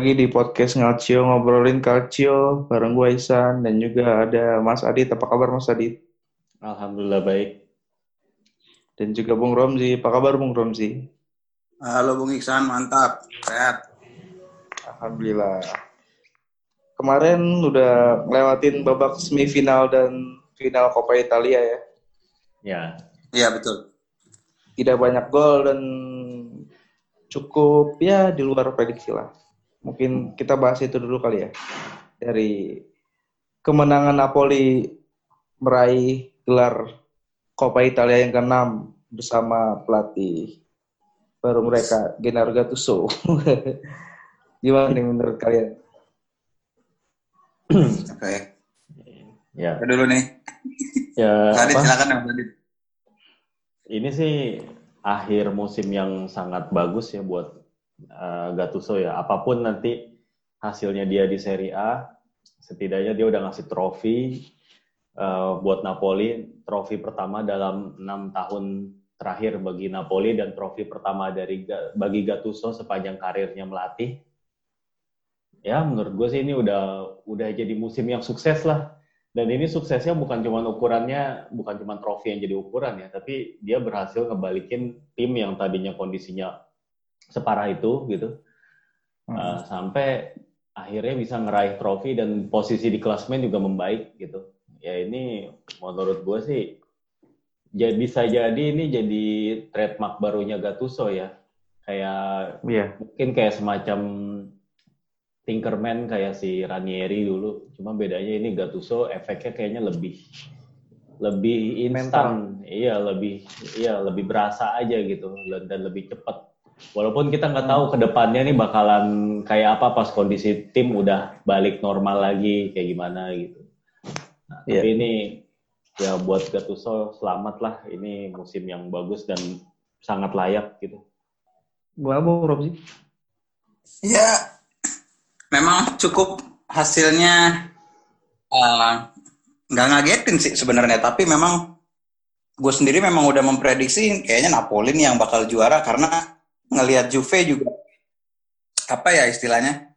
lagi di podcast Ngacio ngobrolin Calcio bareng gue Isan dan juga ada Mas Adit. Apa kabar Mas Adit? Alhamdulillah baik. Dan juga Bung Romzi. Apa kabar Bung Romzi? Halo Bung Iksan, mantap. Sehat. Alhamdulillah. Kemarin udah ngelewatin babak semifinal dan final Coppa Italia ya. Ya. Iya betul. Tidak banyak gol dan cukup ya di luar prediksi lah. Mungkin kita bahas itu dulu kali ya. Dari kemenangan Napoli meraih gelar Coppa Italia yang ke-6 bersama pelatih baru mereka Gennaro Gattuso. Gimana nih menurut kalian? Oke. Ya. Kita dulu nih. Ya. Tadi apa? silakan Adit. Ini sih akhir musim yang sangat bagus ya buat uh, Gattuso ya. Apa pun nanti hasilnya dia di Serie A, setidaknya dia udah ngasih trofi uh, buat Napoli, trofi pertama dalam enam tahun terakhir bagi Napoli dan trofi pertama dari bagi Gattuso sepanjang karirnya melatih. Ya, menurut gue sih ini udah udah jadi musim yang sukses lah. Dan ini suksesnya bukan cuma ukurannya, bukan cuma trofi yang jadi ukuran ya, tapi dia berhasil ngebalikin tim yang tadinya kondisinya separah itu gitu, Uh, sampai akhirnya bisa ngeraih trofi dan posisi di klasmen juga membaik gitu. Ya ini menurut gue sih jadi bisa jadi ini jadi trademark barunya Gattuso ya. Kayak Iya. mungkin kayak semacam Tinkerman kayak si Ranieri dulu. Cuma bedanya ini Gattuso efeknya kayaknya lebih lebih instan. Iya, lebih iya lebih berasa aja gitu dan lebih cepat. Walaupun kita nggak tahu ke depannya nih bakalan kayak apa pas kondisi tim udah balik normal lagi kayak gimana gitu. Nah. Tapi ini ya buat Gattuso selamat lah. Ini musim yang bagus dan sangat layak gitu. Gua Bung Romzi? Ya, memang cukup hasilnya eh, nggak ngagetin sih sebenarnya. Tapi memang gue sendiri memang udah memprediksi kayaknya Napoli nih yang bakal juara karena ngelihat Juve juga apa ya istilahnya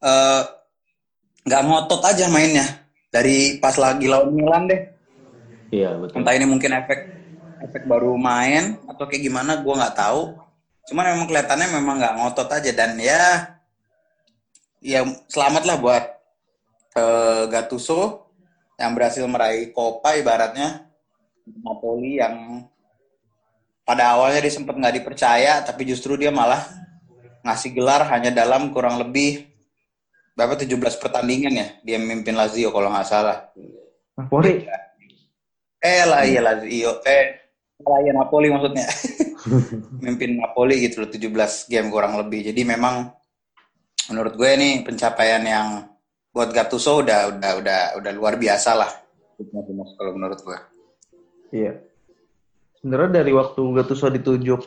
eh, nggak ngotot aja mainnya dari pas lagi lawan Milan deh. Iya betul. entah ini mungkin efek efek baru main atau kayak gimana gue nggak tahu cuman memang kelihatannya memang nggak ngotot aja dan ya ya selamat lah buat eh, Gattuso yang berhasil meraih Copa ibaratnya Napoli yang pada awalnya dia sempat nggak dipercaya tapi justru dia malah ngasih gelar hanya dalam kurang lebih berapa 17 pertandingan ya dia memimpin Lazio kalau nggak salah Napoli. Eh lah iya Lazio. Eh lah iya Napoli maksudnya. Mimpin Napoli gitu loh 17 game kurang lebih. Jadi memang menurut gue ini pencapaian yang buat Gattuso udah udah udah udah luar biasa lah. Kalau menurut gue. Iya. Sebenarnya dari waktu Gattuso ditunjuk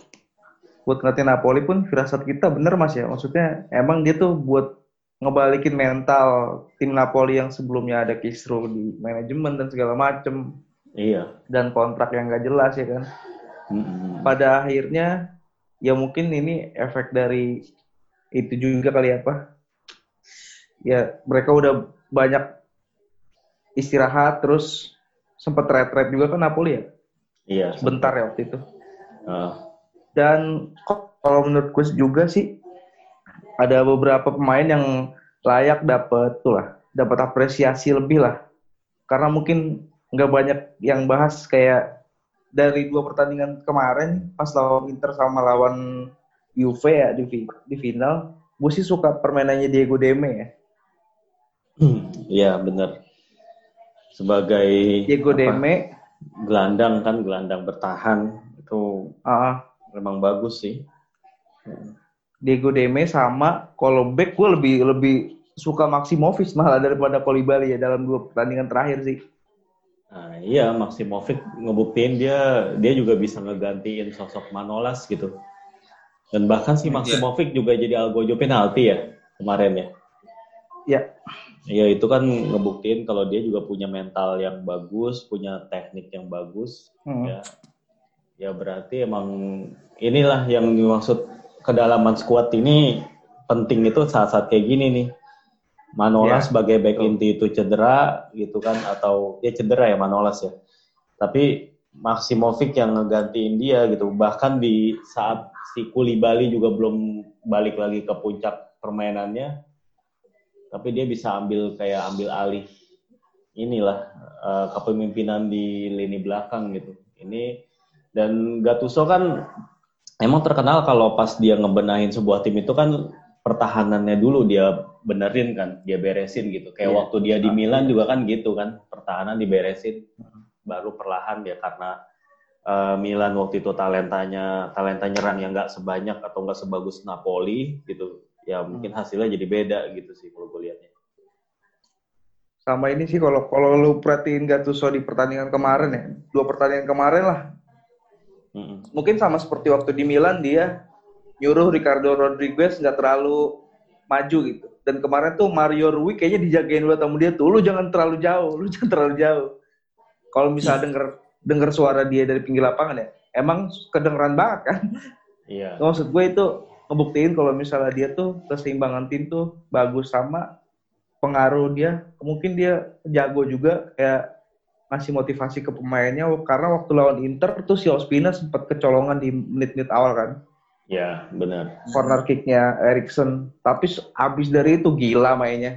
buat ngelatih Napoli pun firasat kita bener mas ya. Maksudnya emang dia tuh buat ngebalikin mental tim Napoli yang sebelumnya ada kisruh di manajemen dan segala macem Iya. dan kontrak yang gak jelas ya kan. Mm-mm. Pada akhirnya ya mungkin ini efek dari itu juga kali apa. Ya mereka udah banyak istirahat terus sempat retret juga kan Napoli ya. Iya. Sebentar ya waktu itu. Uh, Dan kok kalau menurut gue juga sih ada beberapa pemain yang layak dapat tuh lah, dapat apresiasi lebih lah. Karena mungkin nggak banyak yang bahas kayak dari dua pertandingan kemarin pas lawan Inter sama lawan Juve ya di, di final, gue sih suka permainannya Diego Deme ya. Iya benar. Sebagai Diego apa, Deme, gelandang kan gelandang bertahan itu ah, memang bagus sih. Diego Deme sama kalau back gue lebih lebih suka Maximovic malah daripada Kolibali ya dalam dua pertandingan terakhir sih. Nah, iya Maximovic ngebuktiin dia dia juga bisa ngegantiin sosok Manolas gitu. Dan bahkan si Maximovic juga jadi algojo penalti ya kemarin ya. Ya, Ya itu kan ngebuktiin kalau dia juga punya mental yang bagus, punya teknik yang bagus. Hmm. Ya, ya berarti emang inilah yang dimaksud kedalaman squad ini penting itu saat-saat kayak gini nih. Manolas Ya, sebagai back betul. inti itu cedera gitu kan atau dia cedera ya Manolas ya. Tapi Maximovic yang ngegantiin dia gitu. Bahkan di saat si Koulibaly juga belum balik lagi ke puncak permainannya, tapi dia bisa ambil kayak ambil alih inilah eh, kepemimpinan di lini belakang gitu. Ini dan Gattuso kan emang terkenal kalau pas dia ngebenahin sebuah tim itu kan pertahanannya dulu dia benerin kan, dia beresin gitu. Kayak Iya. waktu dia di Milan juga kan gitu kan, pertahanan diberesin. Baru perlahan ya karena eh, Milan waktu itu talentanya talenta nyerang yang nggak sebanyak atau nggak sebagus Napoli gitu. Ya mungkin hasilnya jadi beda gitu sih kalau gue lihatnya. Sama ini sih kalau kalau lu perhatiin Gattuso di pertandingan kemarin ya, dua pertandingan kemarin lah, Mm-mm. mungkin sama seperti waktu di Milan dia nyuruh Ricardo Rodriguez nggak terlalu maju gitu. Dan kemarin tuh Mario Rui kayaknya dijagain dulu sama dia tuh, lu jangan terlalu jauh, lu jangan terlalu jauh. Kalau misalnya denger denger suara dia dari pinggir lapangan ya, emang kedengeran banget kan. Iya. Maksud gue itu ngebuktiin kalau misalnya dia tuh keseimbangan tim tuh bagus sama pengaruh dia, mungkin dia jago juga kayak ngasih motivasi ke pemainnya karena waktu lawan Inter tuh si Ospina sempat kecolongan di menit-menit awal kan. Ya, benar. Corner kicknya Erikson. Tapi abis dari itu gila mainnya.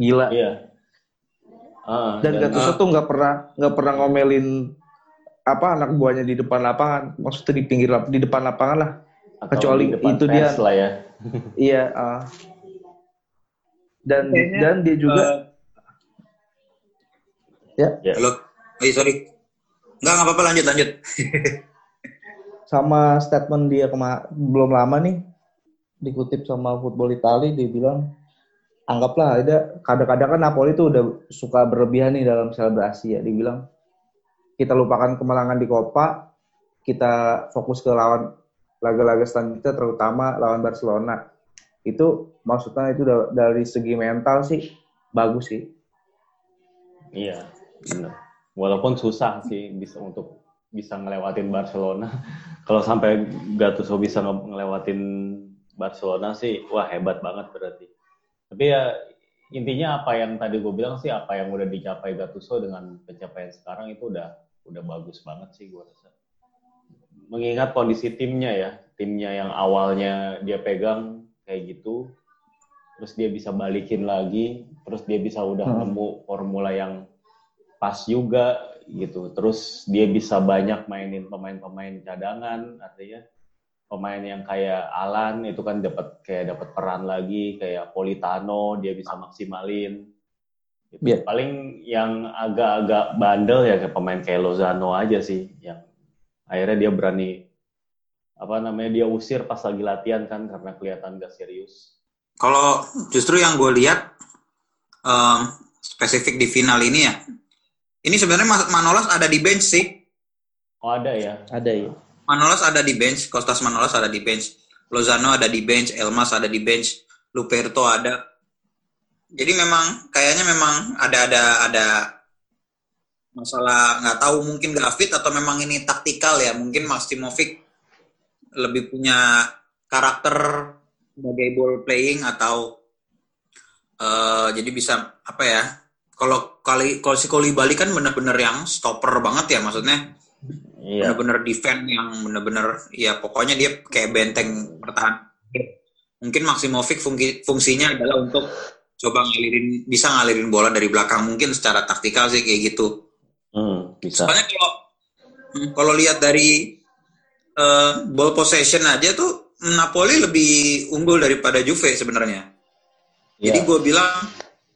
Gila. Iya. Ah, Dan Gattuso tuh nggak pernah nggak pernah ngomelin apa anak buahnya di depan lapangan. Maksudnya di pinggir lap- di depan lapangan lah. Atau kecuali di depan itu dia- lah ya. Iya. ah. dan Kayaknya, dan dia juga Ya. Halo. Oh, sorry. Enggak, nggak apa-apa lanjut lanjut. sama statement dia kema belum lama nih dikutip sama Football Italia dia bilang anggaplah ada kadang-kadang kan Napoli itu udah suka berlebihan nih dalam selebrasi ya dia bilang kita lupakan kemenangan di Copa kita fokus ke lawan laga-laga selanjutnya terutama lawan Barcelona itu maksudnya itu da- dari segi mental sih bagus sih Iya, benar. Walaupun susah sih bisa untuk bisa ngelewatin Barcelona. Kalau sampai Gattuso bisa nge- ngelewatin Barcelona sih, wah hebat banget berarti. Tapi ya intinya apa yang tadi gue bilang sih, apa yang udah dicapai Gattuso dengan pencapaian sekarang itu udah udah bagus banget sih gue rasa. Mengingat kondisi timnya ya, timnya yang awalnya dia pegang kayak gitu, terus dia bisa balikin lagi, terus dia bisa udah Hmm. nemu formula yang pas juga gitu. Terus dia bisa banyak mainin pemain-pemain cadangan, artinya pemain yang kayak Alan itu kan dapat kayak dapat peran lagi, kayak Politano dia bisa maksimalin. Gitu. Iya. Paling yang agak-agak bandel ya kayak pemain kayak Lozano aja sih yang akhirnya dia berani apa namanya dia usir pas lagi latihan kan karena kelihatan gak serius. Kalau justru yang gue lihat em, spesifik di final ini ya, ini sebenarnya Manolas ada di bench sih. Oh ada ya. ada ya Manolas ada di bench, Kostas Manolas ada di bench, Lozano ada di bench, Elmas ada di bench, Luperto ada. Jadi memang kayaknya memang ada ada ada masalah nggak tahu mungkin gak fit atau memang ini taktikal ya. Mungkin Maximovic lebih punya karakter sebagai ball playing atau eh, jadi bisa apa ya kalau kali kalau si Koulibaly kan bener-bener yang stopper banget ya maksudnya. Iya. bener-bener defend yang bener-bener ya pokoknya dia kayak benteng pertahanan mungkin Maximovic fungsi, fungsinya adalah untuk coba ngalirin bisa ngalirin bola dari belakang. Mungkin secara taktikal sih kayak gitu Hmm, bisa. soalnya kalau hmm, kalau lihat dari eh, ball possession aja tuh Napoli lebih unggul daripada Juve sebenarnya jadi Iya. gue bilang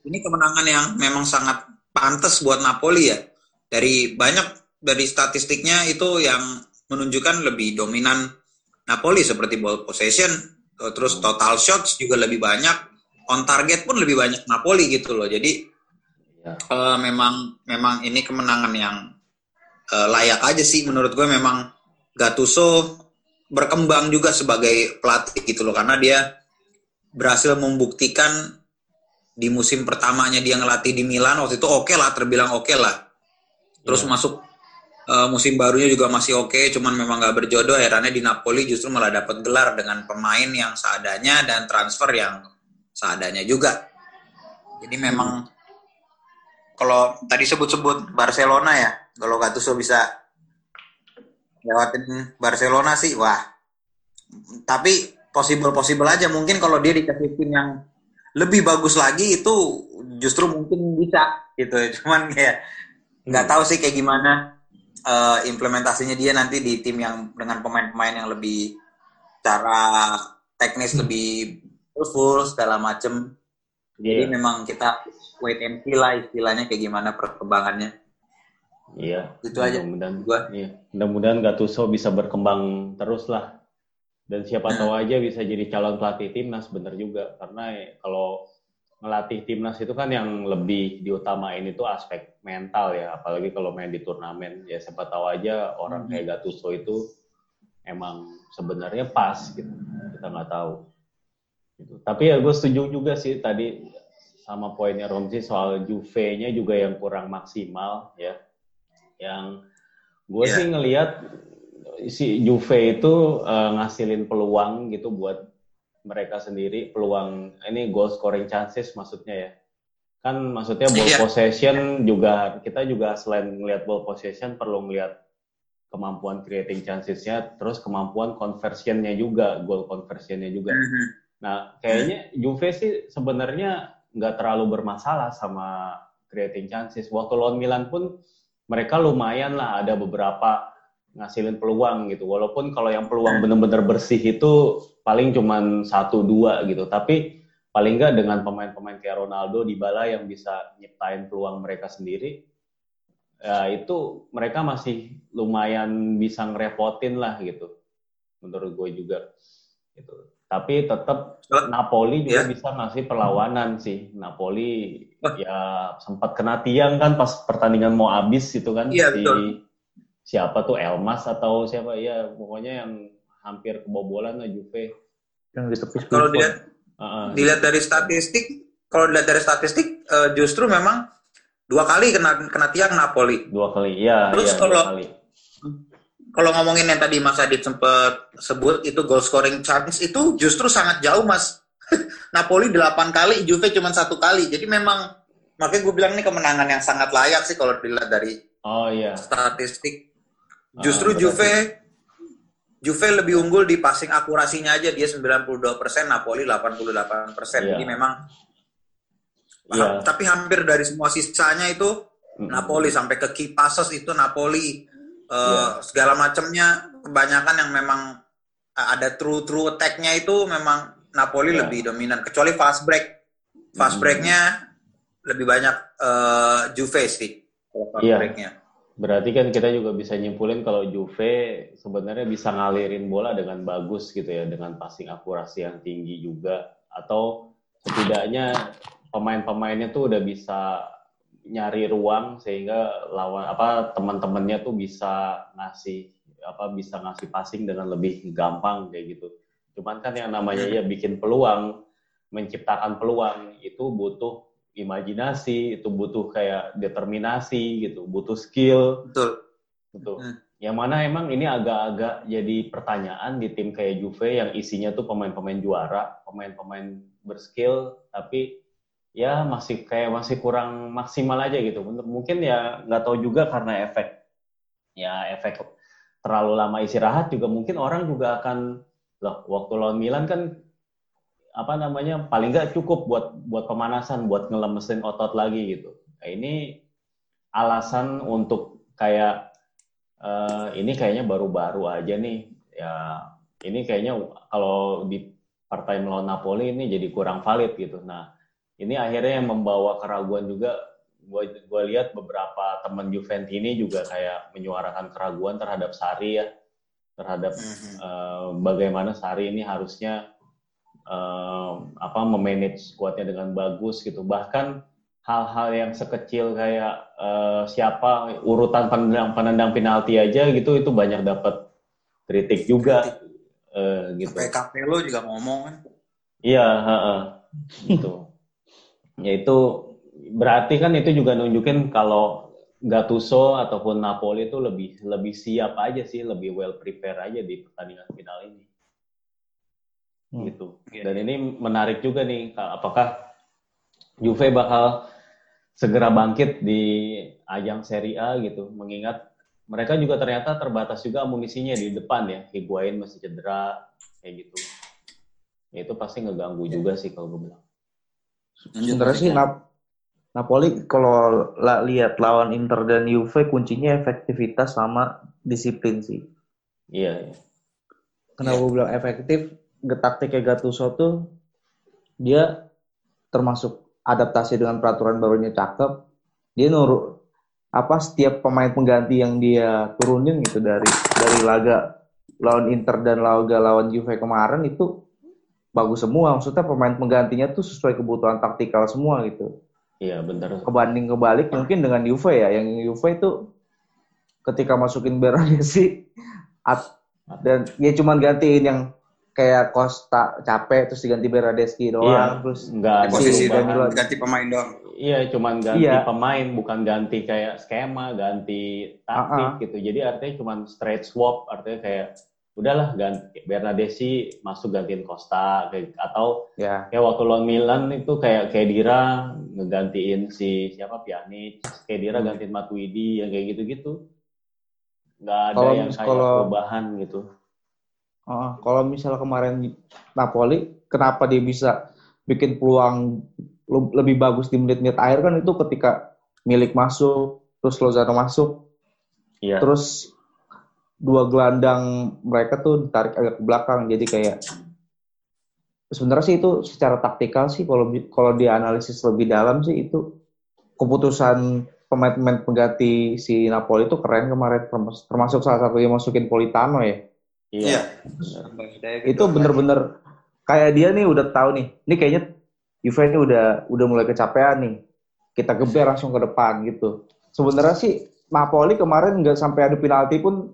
ini kemenangan yang memang sangat pantas buat Napoli ya. Dari banyak dari statistiknya itu yang menunjukkan lebih dominan Napoli seperti ball possession, terus total shots juga lebih banyak, on target pun lebih banyak Napoli gitu loh. Jadi Iya. eh, memang memang ini kemenangan yang eh, layak aja sih menurut gue memang Gattuso berkembang juga sebagai pelatih gitu loh karena dia berhasil membuktikan di musim pertamanya dia ngelatih di Milan waktu itu oke lah terbilang oke lah terus Iya. masuk Eh, musim barunya juga masih oke, cuman memang nggak berjodoh. Akhirnya di Napoli justru malah dapat gelar dengan pemain yang seadanya dan transfer yang seadanya juga. Jadi memang kalau tadi sebut-sebut Barcelona ya, kalau Gattuso bisa lewatin Barcelona sih, wah. Tapi possible possible aja. Mungkin kalau dia dikasih tim yang lebih bagus lagi itu justru mungkin bisa gitu. Cuman kayak nggak tahu sih kayak gimana uh, implementasinya dia nanti di tim yang dengan pemain-pemain yang lebih cara teknis lebih full segala macem. Jadi Iya. memang kita wait and see lah istilahnya kayak gimana perkembangannya. Iya. Itu aja. Mudah-mudahan Gua. Iya. Mudah-mudahan Gattuso bisa berkembang terus lah. Dan siapa tahu aja bisa jadi calon pelatih timnas bener juga. Karena ya, kalau ngelatih timnas itu kan yang lebih diutamain itu aspek mental ya. Apalagi kalau main di turnamen. Ya siapa tahu aja orang Hmm. kayak Gattuso itu emang sebenarnya pas gitu. Kita nggak tahu. Gitu. Tapi ya gue setuju juga sih tadi sama poinnya Romsi soal Juve-nya juga yang kurang maksimal ya. Yang gue Iya. sih ngelihat si Juve itu eh, ngasilin peluang gitu buat mereka sendiri peluang ini goal scoring chances maksudnya ya kan maksudnya ball Iya. possession juga kita juga selain ngelihat ball possession perlu ngelihat kemampuan creating chancesnya terus kemampuan conversionnya juga goal conversionnya juga Mhm. Nah, kayaknya Juve sih sebenarnya nggak terlalu bermasalah sama creating chances. Waktu lawan Milan pun mereka lumayan lah ada beberapa ngasilin peluang gitu. Walaupun kalau yang peluang bener-bener bersih itu paling cuman satu dua gitu. Tapi paling nggak dengan pemain-pemain kayak Ronaldo, Dybala yang bisa nyiptain peluang mereka sendiri, ya itu mereka masih lumayan bisa ngerepotin lah gitu. Menurut gue juga gitu. Tapi tetap Napoli juga Ya. bisa ngasih perlawanan sih. Napoli ya sempat kena tiang kan pas pertandingan mau habis itu kan Iya, si betul. siapa tuh Elmas atau siapa ya pokoknya yang hampir kebobolan lah Juve. Yang di tepi Kalau dilihat Heeh. dilihat dari statistik, kalau dilihat dari statistik eh, justru memang dua kali kena kena tiang Napoli. dua kali. Iya, Terus dua kalau- kali. Kalau ngomongin yang tadi Mas Adit sempat sebut itu goal scoring chance itu justru sangat jauh Mas. Napoli 8 kali, Juve cuma satu kali. Jadi memang makanya gue bilang ini kemenangan yang sangat layak sih kalau dilihat dari Oh iya. statistik. Ah, Justru berarti- Juve Juve lebih unggul di passing akurasinya aja dia 92%, Napoli 88%. Iya. Jadi memang Iya. tapi hampir dari semua sisanya itu. Napoli sampai ke key passes itu Napoli eh, Iya. segala macamnya kebanyakan yang memang eh, ada true true attack-nya itu memang Napoli Iya. lebih dominan kecuali fast break. Fast Hmm. break-nya lebih banyak eh, Juve sih. Fast Iya. break-nya. Berarti kan kita juga bisa nyimpulin kalau Juve sebenarnya bisa ngalirin bola dengan bagus gitu ya, dengan passing akurasi yang tinggi juga, atau setidaknya pemain-pemainnya tuh udah bisa nyari ruang sehingga lawan apa teman-temannya tuh bisa ngasih apa bisa ngasih passing dengan lebih gampang kayak gitu. Cuman kan yang namanya ya bikin peluang, menciptakan peluang itu butuh imajinasi, itu butuh kayak determinasi gitu, butuh skill Betul. gitu. Hmm. Yang mana emang ini agak-agak jadi pertanyaan di tim kayak Juve yang isinya tuh pemain-pemain juara, pemain-pemain berskill, tapi ya masih kayak masih kurang maksimal aja gitu. Mungkin ya nggak tahu juga karena efek ya efek terlalu lama istirahat juga mungkin orang juga akan loh waktu lawan Milan kan apa namanya paling nggak cukup buat buat pemanasan buat ngelemesin otot lagi gitu. Nah, ini alasan untuk kayak eh, ini kayaknya baru-baru aja nih ya ini kayaknya kalau di partai melawan Napoli ini jadi kurang valid gitu. Nah ini akhirnya yang membawa keraguan juga gue gue lihat beberapa teman Juventini juga kayak menyuarakan keraguan terhadap Sari ya terhadap Mhm. eh, bagaimana Sari ini harusnya eh, apa memanage squadnya dengan bagus gitu bahkan hal-hal yang sekecil kayak eh, siapa urutan penendang penendang penalti aja gitu itu banyak dapat kritik juga eh, gitu Sampai Capello juga ngomong kan. Iya, heeh. gitu. Ya itu berarti kan itu juga nunjukin kalau Gattuso ataupun Napoli itu lebih lebih siap aja sih, lebih well prepare aja di pertandingan final ini. Hmm. Gitu. Dan ini menarik juga nih, apakah Juve bakal segera bangkit di ajang Serie A gitu, mengingat mereka juga ternyata terbatas juga amunisinya di depan ya, Higuain masih cedera kayak gitu. Ya, itu pasti ngeganggu juga sih kalau gue bilang. Sebenarnya sih Nap Napoli kalau la lihat lawan Inter dan Juve kuncinya efektivitas sama disiplin sih. Iya. iya. Kenapa gue bilang efektif? Taktiknya Gattuso tuh dia termasuk adaptasi dengan peraturan barunya cakep. Dia nurut apa setiap pemain pengganti yang dia turunin gitu dari dari laga lawan Inter dan laga lawan Juve kemarin itu bagus semua. Maksudnya pemain penggantinya tuh sesuai kebutuhan taktikal semua gitu. Iya benar. Kebanding kebalik mungkin dengan Juve ya, yang Juve itu ketika masukin Bernadesi dan ya cuman gantiin yang kayak Costa capek terus diganti Bernadeschi doang Iya, terus nggak ada posisi doang, ganti pemain doang. Iya, cuman ganti Iya. pemain, bukan ganti kayak skema, ganti taktik Ah, ah. gitu. Jadi artinya cuman straight swap, artinya kayak udahlah ganti Bernadesi masuk gantiin Costa kayak atau ya kayak waktu lawan Milan itu kayak Kedira ngegantiin si siapa Pjanic, Kedira Hmm. gantiin Matuidi yang kayak gitu-gitu. Nggak ada Kalau yang kayak kalau- perubahan gitu. Heeh, kalau misalnya kemarin Napoli, kenapa dia bisa bikin peluang lu- lebih bagus di menit-menit akhir kan itu ketika Milik masuk, terus Lozano masuk, Iya. terus dua gelandang mereka tuh ditarik agak ke belakang, jadi kayak sebenarnya sih itu secara taktikal sih kalau kalau dianalisis lebih dalam sih itu keputusan pemain-pemain pengganti si Napoli itu keren kemarin termas- termasuk salah satu yang masukin Politano ya Iya. Iya. itu bener-bener kayak dia nih udah tahu nih ini kayaknya Juve ini udah udah mulai kecapean nih kita geber langsung ke depan gitu sebenarnya sih Napoli kemarin nggak sampai ada penalti pun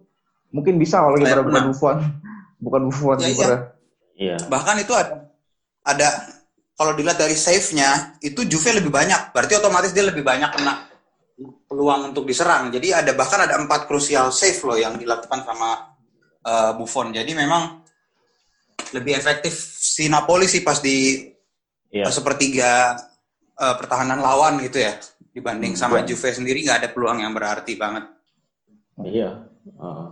mungkin bisa kalau kita bukan benar. Buffon bukan Buffon Iya, kipernya. Iya. Bahkan itu ada ada kalau dilihat dari save-nya itu Juve lebih banyak. Berarti otomatis dia lebih banyak kena peluang untuk diserang. Jadi ada bahkan ada empat krusial save loh yang dilakukan sama eh, Buffon. Jadi memang lebih efektif si Napoli sih pas di Iya. eh, sepertiga eh, pertahanan lawan gitu ya dibanding Hmm, sama iya. Juve sendiri nggak ada peluang yang berarti banget. Iya. Heeh.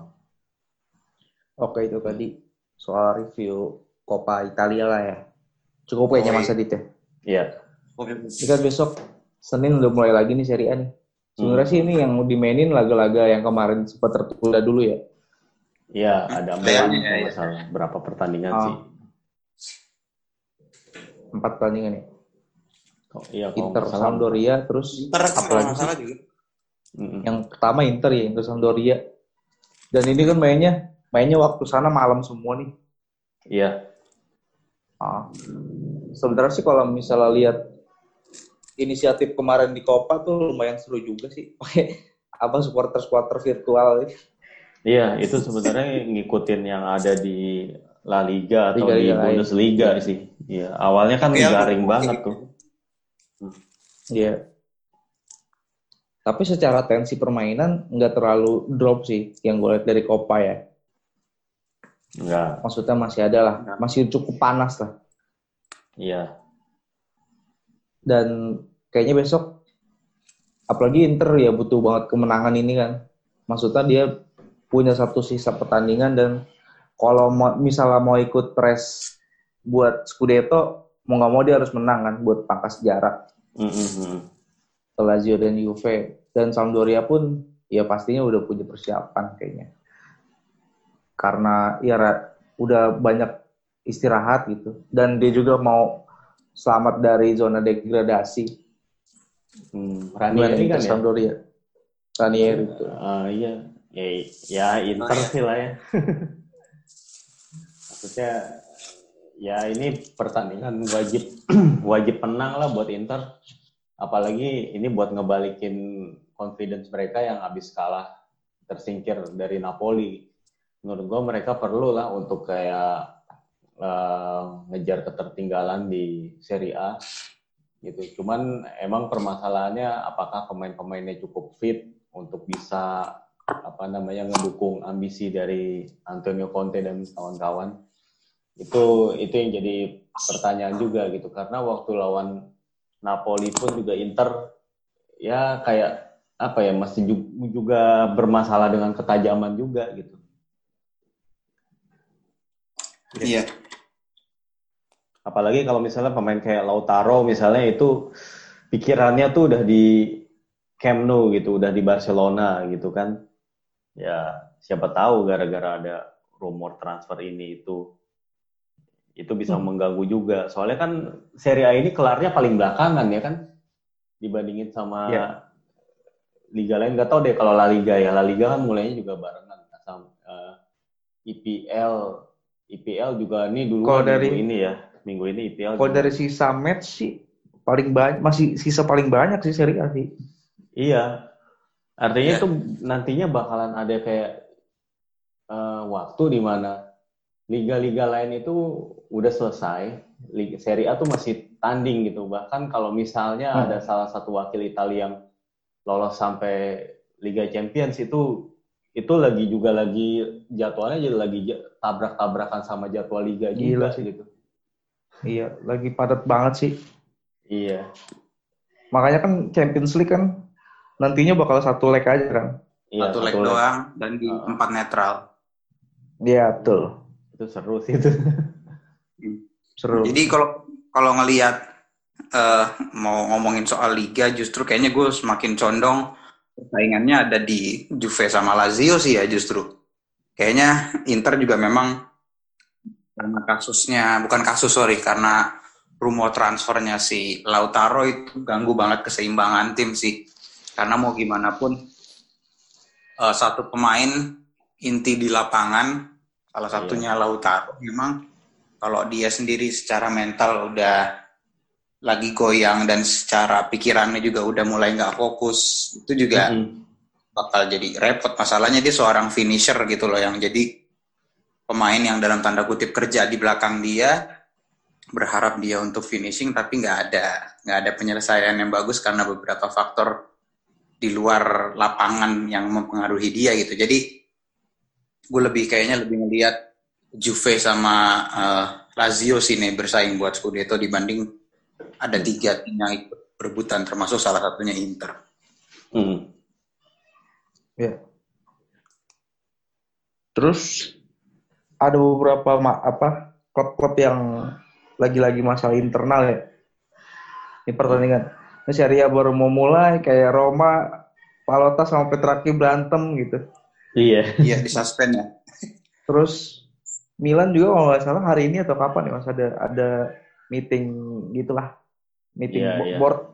Oke itu tadi soal review Coppa Italia lah ya cukup kayaknya Oh, masa dit ya Iya. Ini kan besok Senin udah mulai lagi nih Serie A nih sebenarnya sih ini yang mau dimainin laga-laga yang kemarin sempat tertunda dulu ya Iya, ada empat Kayaknya, kalau iya. nggak salah. berapa pertandingan Ah. sih? empat pertandingan ya Oh, iya, Inter nggak salah. Sampdoria terus Inter apalagi sih? juga. Yang pertama Inter ya Inter Sampdoria dan ini kan mainnya mainnya waktu sana malam semua nih Iya, ah. sebenarnya sih kalau misalnya lihat inisiatif kemarin di Copa tuh lumayan seru juga sih pakai apa supporter supporter virtual iya itu sebenarnya ngikutin yang ada di La Liga atau Liga-liga di. Bundesliga sih. Iya, awalnya kan Iya, garing banget tuh. Iya. Tapi secara tensi permainan nggak terlalu drop sih yang gue lihat dari Copa ya. Enggak, Maksudnya masih ada lah, masih cukup panas lah. iya. Dan kayaknya besok, apalagi Inter ya butuh banget kemenangan ini kan. Maksudnya dia punya satu sisa pertandingan dan kalau mau, misalnya mau ikut race buat Scudetto, mau nggak mau dia harus menang kan buat pangkas jarak. Mm-mm. ke Lazio dan Juve dan Sampdoria pun ya pastinya udah punya persiapan kayaknya karena ya udah banyak istirahat gitu dan dia juga mau selamat dari zona degradasi Hmm, Ranieri kan ya? Sampdoria Ranieri itu Ah, iya, ya, ya Inter sih lah ya. Maksudnya ya ini pertandingan wajib wajib menang lah buat Inter. Apalagi ini buat ngebalikin confidence mereka yang habis kalah tersingkir dari Napoli. Menurut gua mereka perlu lah untuk kayak eh, ngejar ketertinggalan di Serie A gitu. Cuman emang permasalahannya apakah pemain-pemainnya cukup fit untuk bisa apa namanya ngedukung ambisi dari Antonio Conte dan kawan-kawan itu itu yang jadi pertanyaan juga gitu karena waktu lawan Napoli pun juga Inter ya kayak apa ya masih juga bermasalah dengan ketajaman juga gitu. Iya. Apalagi kalau misalnya pemain kayak Lautaro misalnya itu pikirannya tuh udah di Camp Nou gitu, udah di Barcelona gitu kan. Ya siapa tahu gara-gara ada rumor transfer ini itu itu bisa hmm. mengganggu juga. Soalnya kan Serie A ini kelarnya paling belakangan ya kan dibandingin sama yeah. liga lain. Gak tau deh kalau La Liga ya. La Liga kan mulainya juga barengan sama uh, IPL. IPL juga ini dulu kalau dari ini ya. Minggu ini IPL. Kalau dari sisa match sih paling banyak masih sisa paling banyak sih Serie A sih. Iya. Artinya tuh nantinya bakalan ada kayak uh, waktu di mana liga-liga lain itu udah selesai, Liga Serie A tuh masih tanding gitu. Bahkan kalau misalnya hmm. ada salah satu wakil Italia yang lolos sampai Liga Champions itu itu lagi juga lagi jadwalnya jadi lagi tabrak-tabrakan sama jadwal liga Gila sih gitu. Iya, lagi padat banget sih. Iya. Makanya kan Champions League kan nantinya bakal satu leg aja kan. Iya, satu, satu leg, leg doang dan di uh. empat netral. Iya, betul. Itu seru sih itu. seru. Jadi kalau kalau ngelihat uh, mau ngomongin soal liga justru kayaknya gue semakin condong persaingannya ada di Juve sama Lazio sih ya justru. Kayaknya Inter juga memang karena kasusnya bukan kasus sorry karena rumor transfernya si Lautaro itu ganggu banget keseimbangan tim sih karena mau gimana pun uh, satu pemain inti di lapangan salah satunya iya. Lautaro memang kalau dia sendiri secara mental udah lagi goyang dan secara pikirannya juga udah mulai nggak fokus itu juga mm -hmm. bakal jadi repot masalahnya dia seorang finisher gitu loh yang jadi pemain yang dalam tanda kutip kerja di belakang dia berharap dia untuk finishing tapi nggak ada nggak ada penyelesaian yang bagus karena beberapa faktor di luar lapangan yang mempengaruhi dia gitu jadi gue lebih kayaknya lebih melihat Juve sama uh, Lazio sih nih bersaing buat Scudetto dibanding ada tiga tim yang ikut berebutan termasuk salah satunya Inter. Hmm. Ya. Terus ada beberapa apa klub-klub yang lagi-lagi masalah internal ya. Ini pertandingan. Ini Serie A baru mau mulai kayak Roma, Palota sama Petraki berantem gitu. Iya. Iya di suspend ya. Terus Milan juga kalau nggak salah hari ini atau kapan ya mas ada ada meeting gitulah meeting yeah, yeah. board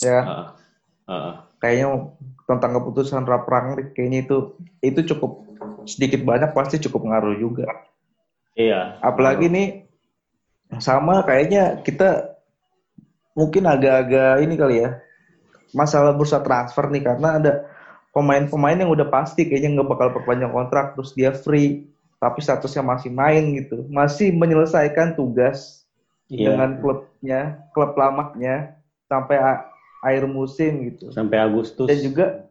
ya. Uh, uh. kayaknya tentang keputusan raprang kayaknya itu itu cukup sedikit banyak pasti cukup ngaruh juga. Iya. Apalagi nih sama kayaknya kita mungkin agak-agak ini kali ya masalah bursa transfer nih karena ada pemain-pemain yang udah pasti kayaknya nggak bakal perpanjang kontrak terus dia free tapi statusnya masih main gitu. Masih menyelesaikan tugas yeah. dengan klubnya, klub lamanya sampai akhir musim gitu. Sampai Agustus. Dan juga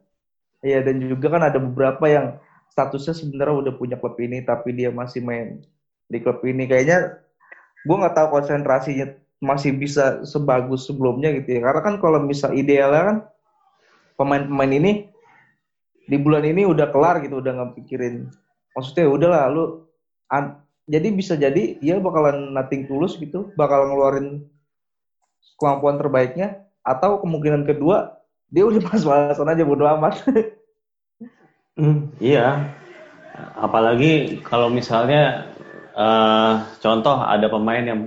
ya dan juga kan ada beberapa yang statusnya sebenarnya udah punya klub ini tapi dia masih main di klub ini kayaknya gue nggak tahu konsentrasinya masih bisa sebagus sebelumnya gitu ya karena kan kalau misal idealnya kan pemain-pemain ini di bulan ini udah kelar gitu udah nggak pikirin maksudnya ya udahlah lu jadi bisa jadi dia bakalan nating tulus gitu, bakal ngeluarin kemampuan terbaiknya, atau kemungkinan kedua dia udah pas-pasan aja bodo amat. hmm, iya, apalagi kalau misalnya uh, contoh ada pemain yang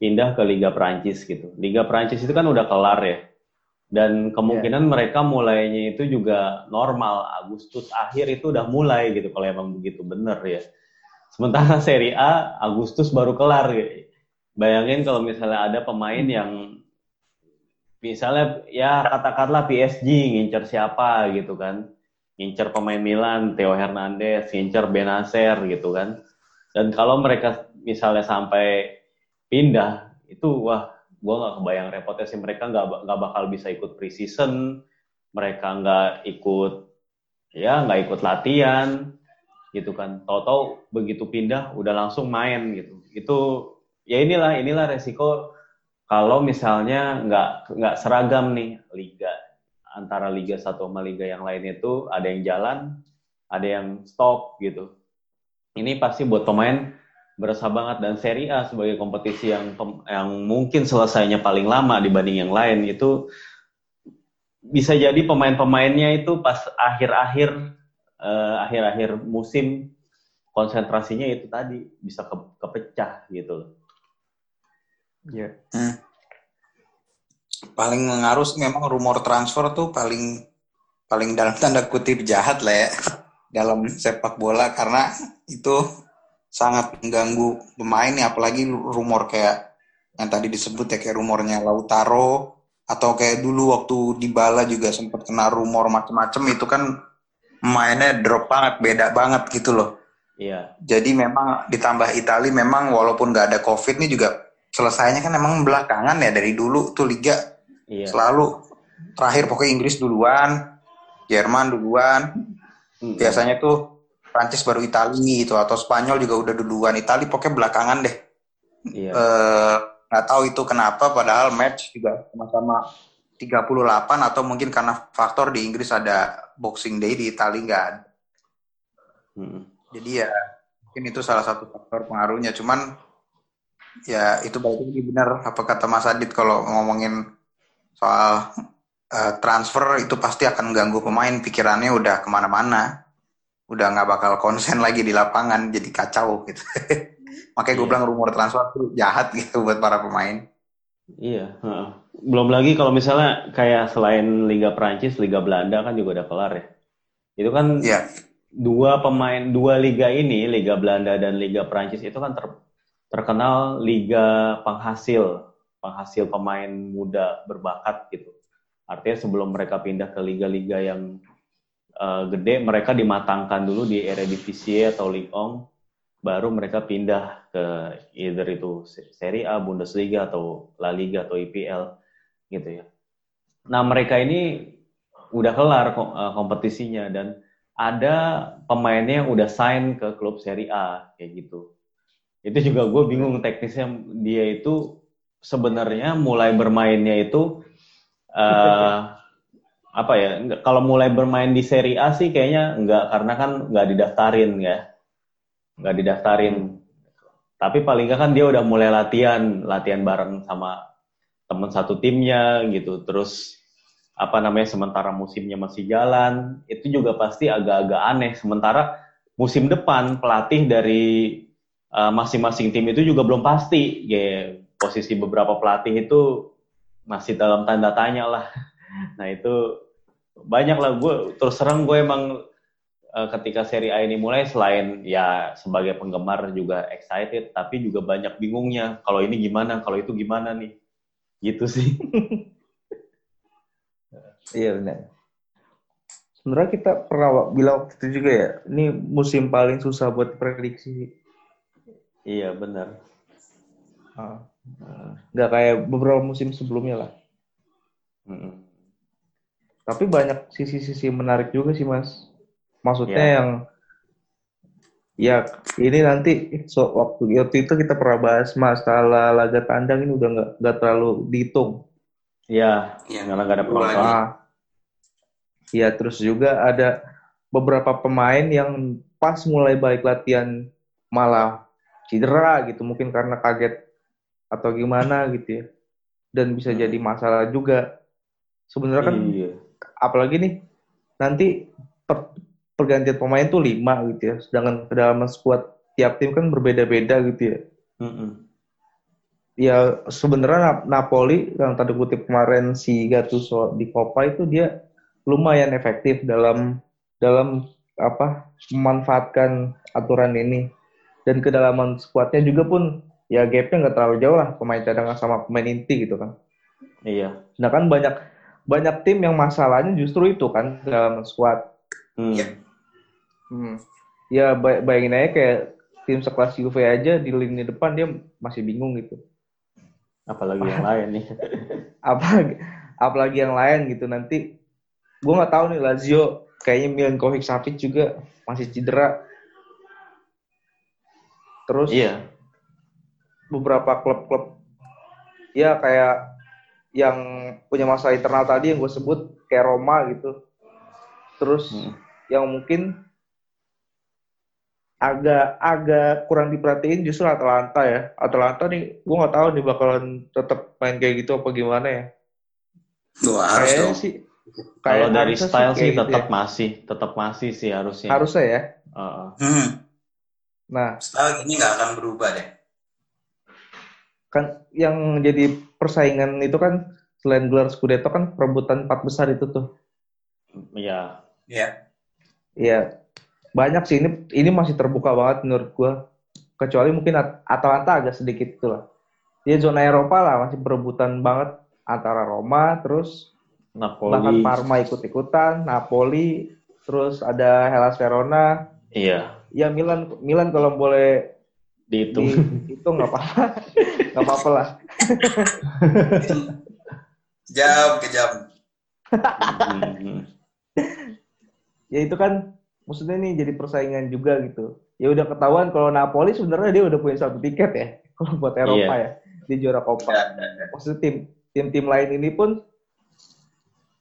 pindah ke Liga Prancis gitu. Liga Prancis itu kan udah kelar ya. Dan kemungkinan yeah. mereka mulainya itu juga normal. Agustus akhir itu udah mulai gitu kalau emang begitu bener ya. Sementara Serie A Agustus baru kelar. Bayangin kalau misalnya ada pemain yang misalnya ya katakanlah PSG ngincer siapa gitu kan. Ngincer pemain Milan, Theo Hernandez, ngincer Benacer gitu kan. Dan kalau mereka misalnya sampai pindah, itu wah gue nggak kebayang repotnya sih mereka nggak nggak bakal bisa ikut preseason, mereka nggak ikut ya nggak ikut latihan gitu kan. Tahu-tahu begitu pindah udah langsung main gitu. Itu ya inilah inilah resiko kalau misalnya nggak nggak seragam nih liga. Antara liga satu sama liga yang lain itu ada yang jalan ada yang stop gitu. Ini pasti buat pemain berasa banget. Dan Serie A sebagai kompetisi yang yang mungkin selesainya paling lama dibanding yang lain itu bisa jadi pemain-pemainnya itu pas akhir-akhir uh, akhir-akhir musim konsentrasinya itu tadi bisa ke, kepecah gitu loh. Iya. Hmm. Paling mengaruh memang rumor transfer tuh paling paling dalam tanda kutip jahat lah ya dalam sepak bola karena itu sangat mengganggu pemain ya apalagi rumor kayak yang tadi disebut ya kayak rumornya Lautaro atau kayak dulu waktu di Bala juga sempat kena rumor macam-macam itu kan mainnya drop banget beda banget gitu loh iya jadi memang ditambah Italia memang walaupun nggak ada covid nih juga selesainya kan memang belakangan ya dari dulu tuh liga iya. selalu terakhir pokoknya Inggris duluan Jerman duluan hmm. biasanya tuh Prancis baru Italia gitu atau Spanyol juga udah duluan Italia pokoknya belakangan deh iya. Eh, nggak tahu itu kenapa padahal match juga sama-sama 38 atau mungkin karena faktor di Inggris ada Boxing Day di Italia nggak ada. Hmm. jadi ya mungkin itu salah satu faktor pengaruhnya. Cuman ya itu balik lagi benar apa kata Mas Adit kalau ngomongin soal uh, transfer itu pasti akan ganggu pemain. Pikirannya udah ke mana-mana. Udah nggak bakal konsen lagi di lapangan jadi kacau gitu. Makanya gue yeah. bilang rumor transfer tuh jahat gitu buat para pemain. Iya belum lagi kalau misalnya kayak selain Liga Prancis Liga Belanda kan juga udah kelar ya. Itu kan yeah. dua pemain dua liga ini Liga Belanda dan Liga Prancis itu kan ter, terkenal liga penghasil penghasil pemain muda berbakat gitu. Artinya sebelum mereka pindah ke liga-liga yang uh, gede mereka dimatangkan dulu di Eredivisie atau Ligue 1 baru mereka pindah ke either itu Serie A, Bundesliga atau La Liga atau IPL gitu ya. Nah mereka ini udah kelar eh, kompetisinya dan ada pemainnya yang udah sign ke klub Serie A kayak gitu. Itu juga gue bingung teknisnya dia itu sebenarnya mulai bermainnya itu uh, apa ya kalau mulai bermain di Serie A sih kayaknya enggak karena kan nggak didaftarin ya nggak didaftarin tapi paling nggak kan dia udah mulai latihan latihan bareng sama teman satu timnya gitu. Terus apa namanya sementara musimnya masih jalan itu juga pasti agak-agak aneh. Sementara musim depan pelatih dari uh, masing-masing tim itu juga belum pasti. Ya posisi beberapa pelatih itu masih dalam tanda tanya lah. Nah itu banyak lah. Gue terus terang gue emang uh, ketika seri A ini mulai selain ya sebagai penggemar juga excited tapi juga banyak bingungnya. Kalau ini gimana? Kalau itu gimana nih gitu sih. Iya benar. Sebenarnya kita pernah bilang waktu itu juga ya ini musim paling susah buat prediksi. Iya benar. Ah, nggak kayak beberapa musim sebelumnya lah. -mm tapi banyak sisi-sisi menarik juga sih mas. Maksudnya yeah. yang ya ini nanti so, waktu waktu itu kita pernah bahas masalah laga tandang ini udah nggak nggak terlalu dihitung Iya, yeah, karena nggak ada penonton. Ah, iya, terus juga ada beberapa pemain yang pas mulai balik latihan malah cedera gitu, mungkin karena kaget atau gimana gitu ya. Dan bisa hmm. jadi masalah juga. Sebenarnya kan iya apalagi nih nanti per, pergantian pemain tuh lima gitu ya sedangkan kedalaman squad tiap tim kan berbeda-beda gitu ya mm -hmm. ya sebenarnya Napoli yang tadi kutip kemarin si Gattuso di Coppa itu dia lumayan efektif dalam dalam apa memanfaatkan aturan ini dan kedalaman skuadnya juga pun ya gapnya nggak terlalu jauh lah pemain cadangan sama pemain inti gitu kan iya nah kan banyak banyak tim yang masalahnya justru itu kan dalam squad. Hmm. Hmm. Ya bayangin aja kayak tim sekelas Juve aja di lini depan dia masih bingung gitu. Apalagi yang lain nih. apalagi apalagi yang lain gitu nanti gue nggak tahu nih Lazio kayaknya Milinkovic Savic juga masih cedera. Terus Iya. beberapa klub-klub ya kayak yang punya masalah internal tadi yang gue sebut kayak Roma gitu. Terus Hmm. yang mungkin agak agak kurang diperhatiin justru Atalanta ya. Atalanta nih gue nggak tahu nih bakalan tetap main kayak gitu apa gimana ya. Wah, harus Kayaknya dong. sih Kalau kayak dari style sih gitu tetap ya. masih, tetap masih sih harusnya. harusnya ya. Heeh. Hmm. Nah, Style ini nggak akan berubah deh. kan yang jadi persaingan itu kan selain gelar Scudetto kan perebutan empat besar itu tuh. Iya. Ya. Iya, banyak sih ini ini masih terbuka banget menurut gua. Kecuali mungkin At- Atalanta agak sedikit itu lah. Dia zona Eropa lah masih perebutan banget antara Roma, terus bahkan Napoli. Parma ikut-ikutan, Napoli, terus ada Hellas Verona. Iya. Ya Milan Milan kalau boleh Dihitung. di itu nggak apa-apa, nggak apa-apa lah. Jam ke jam. Mhm. Ya itu kan maksudnya nih jadi persaingan juga gitu. Ya udah ketahuan kalau Napoli sebenarnya dia udah punya satu tiket ya kalau buat Eropa Iya. ya di juara Copa. Ya. maksudnya tim tim-tim lain ini pun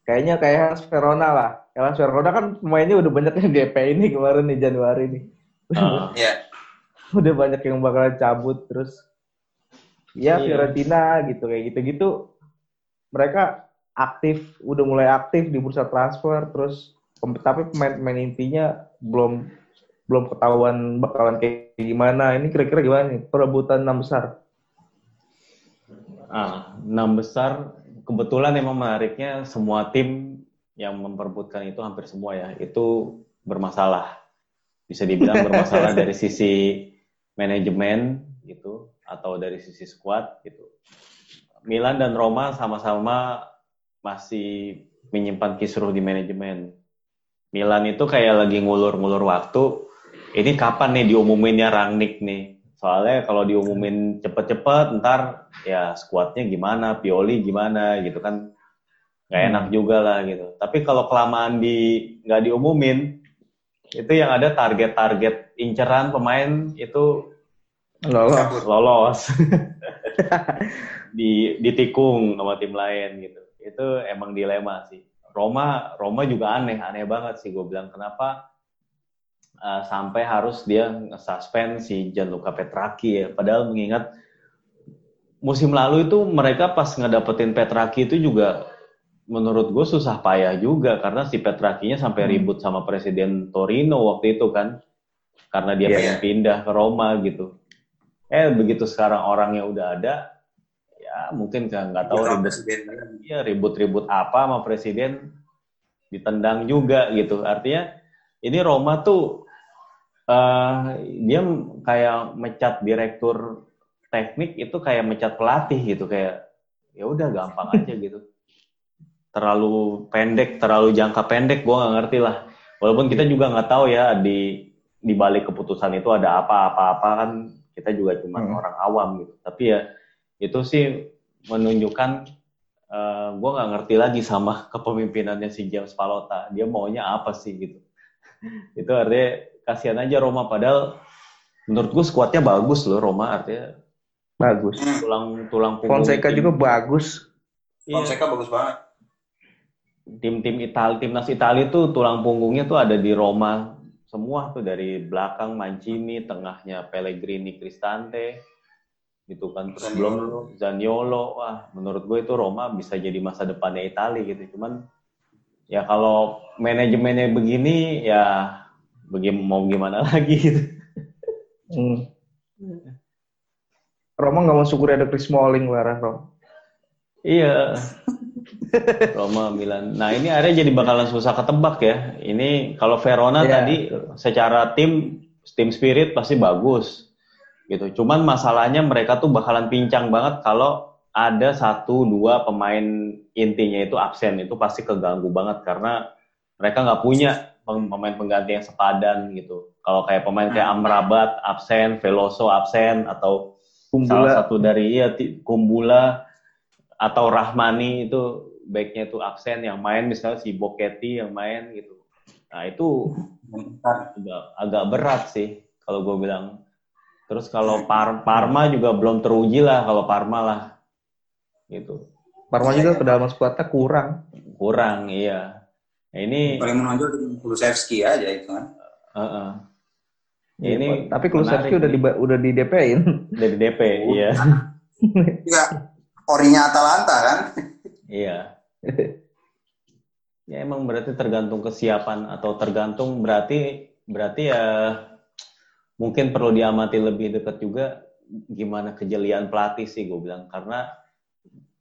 kayaknya kayak Hellas Verona lah. Hellas Verona kan pemainnya udah banyak yang GP ini kemarin nih Januari nih. Ah, Ya. udah banyak yang bakalan cabut terus. Ya Iya. Fiorentina gitu kayak gitu-gitu. Mereka aktif, udah mulai aktif di bursa transfer terus tapi pemain-pemain intinya belum belum ketahuan bakalan kayak gimana. Ini kira-kira gimana nih? Perebutan enam besar? ah, enam besar. Kebetulan emang menariknya semua tim yang memperebutkan itu hampir semua ya. Itu bermasalah. Bisa dibilang bermasalah dari sisi manajemen gitu atau dari sisi squad gitu. Milan dan Roma sama-sama masih menyimpan kisruh di manajemen Milan itu kayak lagi ngulur-ngulur waktu. Ini kapan nih diumuminnya Rangnick nih? Soalnya kalau diumumin cepet-cepet ntar ya skuadnya gimana Pioli gimana gitu kan. Nggak Hmm. enak juga lah gitu. Tapi kalau kelamaan di nggak diumumin itu yang ada target-target inceran pemain itu Lolos. Kabur. lolos. Di ditikung sama tim lain gitu. Itu emang dilema sih Roma Roma juga aneh aneh banget sih. Gue bilang kenapa uh, sampai harus dia nge-suspend si Gianluca Petracchi ya? Padahal mengingat musim lalu itu mereka pas ngedapetin Petracchi itu juga menurut gue susah payah juga. Karena si Petracchi-nya sampai Hmm. ribut sama presiden Torino waktu itu kan. Karena dia Iya, pengen pindah ke Roma gitu. Eh begitu sekarang orangnya udah ada ya mungkin kan nggak tahu ribut presiden. ya ribut-ribut apa sama presiden ditendang juga gitu artinya ini Roma tuh eh dia kayak mecat direktur teknik itu kayak mecat pelatih gitu kayak ya udah gampang aja gitu terlalu pendek terlalu jangka pendek gue nggak ngerti lah walaupun kita juga nggak tahu ya di di balik keputusan itu ada apa-apa-apa kan kita juga cuma Hmm. orang awam gitu tapi ya itu sih menunjukkan eh gue nggak ngerti lagi sama kepemimpinannya si James Palota. Dia maunya apa sih gitu. Itu artinya kasihan aja Roma. Padahal menurut gue skuadnya bagus loh Roma. Artinya Bagus. Tulang tulang punggung Fonseca tim- juga bagus. iya, Fonseca bagus banget. tim-tim Itali timnas Italia tuh tulang punggungnya tuh ada di Roma. Semua tuh dari belakang Mancini tengahnya Pellegrini Cristante gitu kan terus Zaniolo. belum Zaniolo wah menurut gue itu Roma bisa jadi masa depannya Italia gitu cuman ya kalau manajemennya begini ya bagaimana mau gimana lagi gitu Hmm. Roma nggak mau syukur ada Chris Smalling lah, Rom. Iya. Roma Milan. Nah ini area jadi bakalan susah ketebak ya. Ini kalau Verona Iya. tadi secara tim tim spirit pasti bagus gitu. Cuman masalahnya mereka tuh bakalan pincang banget kalau ada satu dua pemain intinya itu absen itu pasti keganggu banget karena mereka nggak punya pem- pemain pengganti yang sepadan gitu. Kalau kayak pemain kayak Amrabat absen, Veloso absen atau salah Kumbula. satu dari ti- Kumbula atau Rahmani itu baiknya itu absen yang main misalnya si Boketi yang main gitu Nah itu agak, agak berat sih kalau gue bilang. Terus kalau Par Parma juga belum teruji lah kalau Parma lah. Gitu. Parma juga kedalaman skuadnya kurang. Kurang, iya. Nah, ini paling menonjol di Kulusevski aja itu kan. uh-uh. Ya, Iya, ini tapi Kulusevski udah di udah di DP-in. dari DP, iya. Juga orinya Atalanta kan. Iya. Ya emang berarti tergantung kesiapan atau tergantung berarti berarti ya mungkin perlu diamati lebih dekat juga gimana kejelian pelatih sih gue bilang karena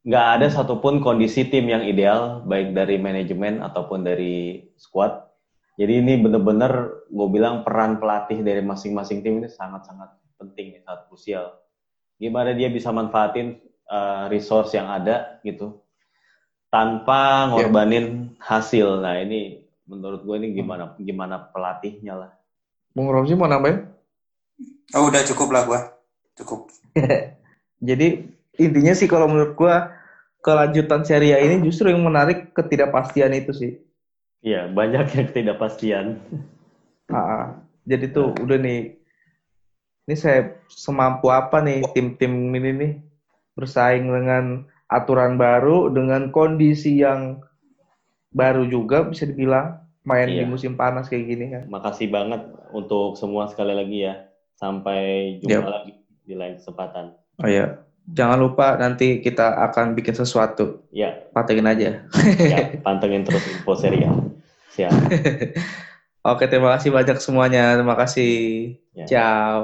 nggak ada satupun kondisi tim yang ideal baik dari manajemen ataupun dari squad. Jadi ini bener-bener gue bilang peran pelatih dari masing-masing tim ini sangat-sangat penting, sangat krusial. Gimana dia bisa manfaatin uh, resource yang ada gitu tanpa ngorbanin hasil. Nah ini menurut gue ini gimana gimana pelatihnya lah. Bung Romsi mau nambahin? Oh udah cukup lah gua. Cukup. Jadi intinya sih kalau menurut gua kelanjutan Serie A ini justru yang menarik ketidakpastian itu sih. Iya banyak yang ketidakpastian. Ah, jadi tuh udah nih, ini saya semampu apa nih tim-tim ini nih bersaing dengan aturan baru dengan kondisi yang baru juga bisa dibilang main di Iya. musim panas kayak gini kan. Makasih banget untuk semua sekali lagi ya. Sampai jumpa Yap. lagi di lain kesempatan. Oh iya, jangan lupa nanti kita akan bikin sesuatu. Ya, Pantengin aja. ya pantengin terus info serial. Siap. Oke, terima kasih banyak semuanya. Terima kasih. Ya. Ciao.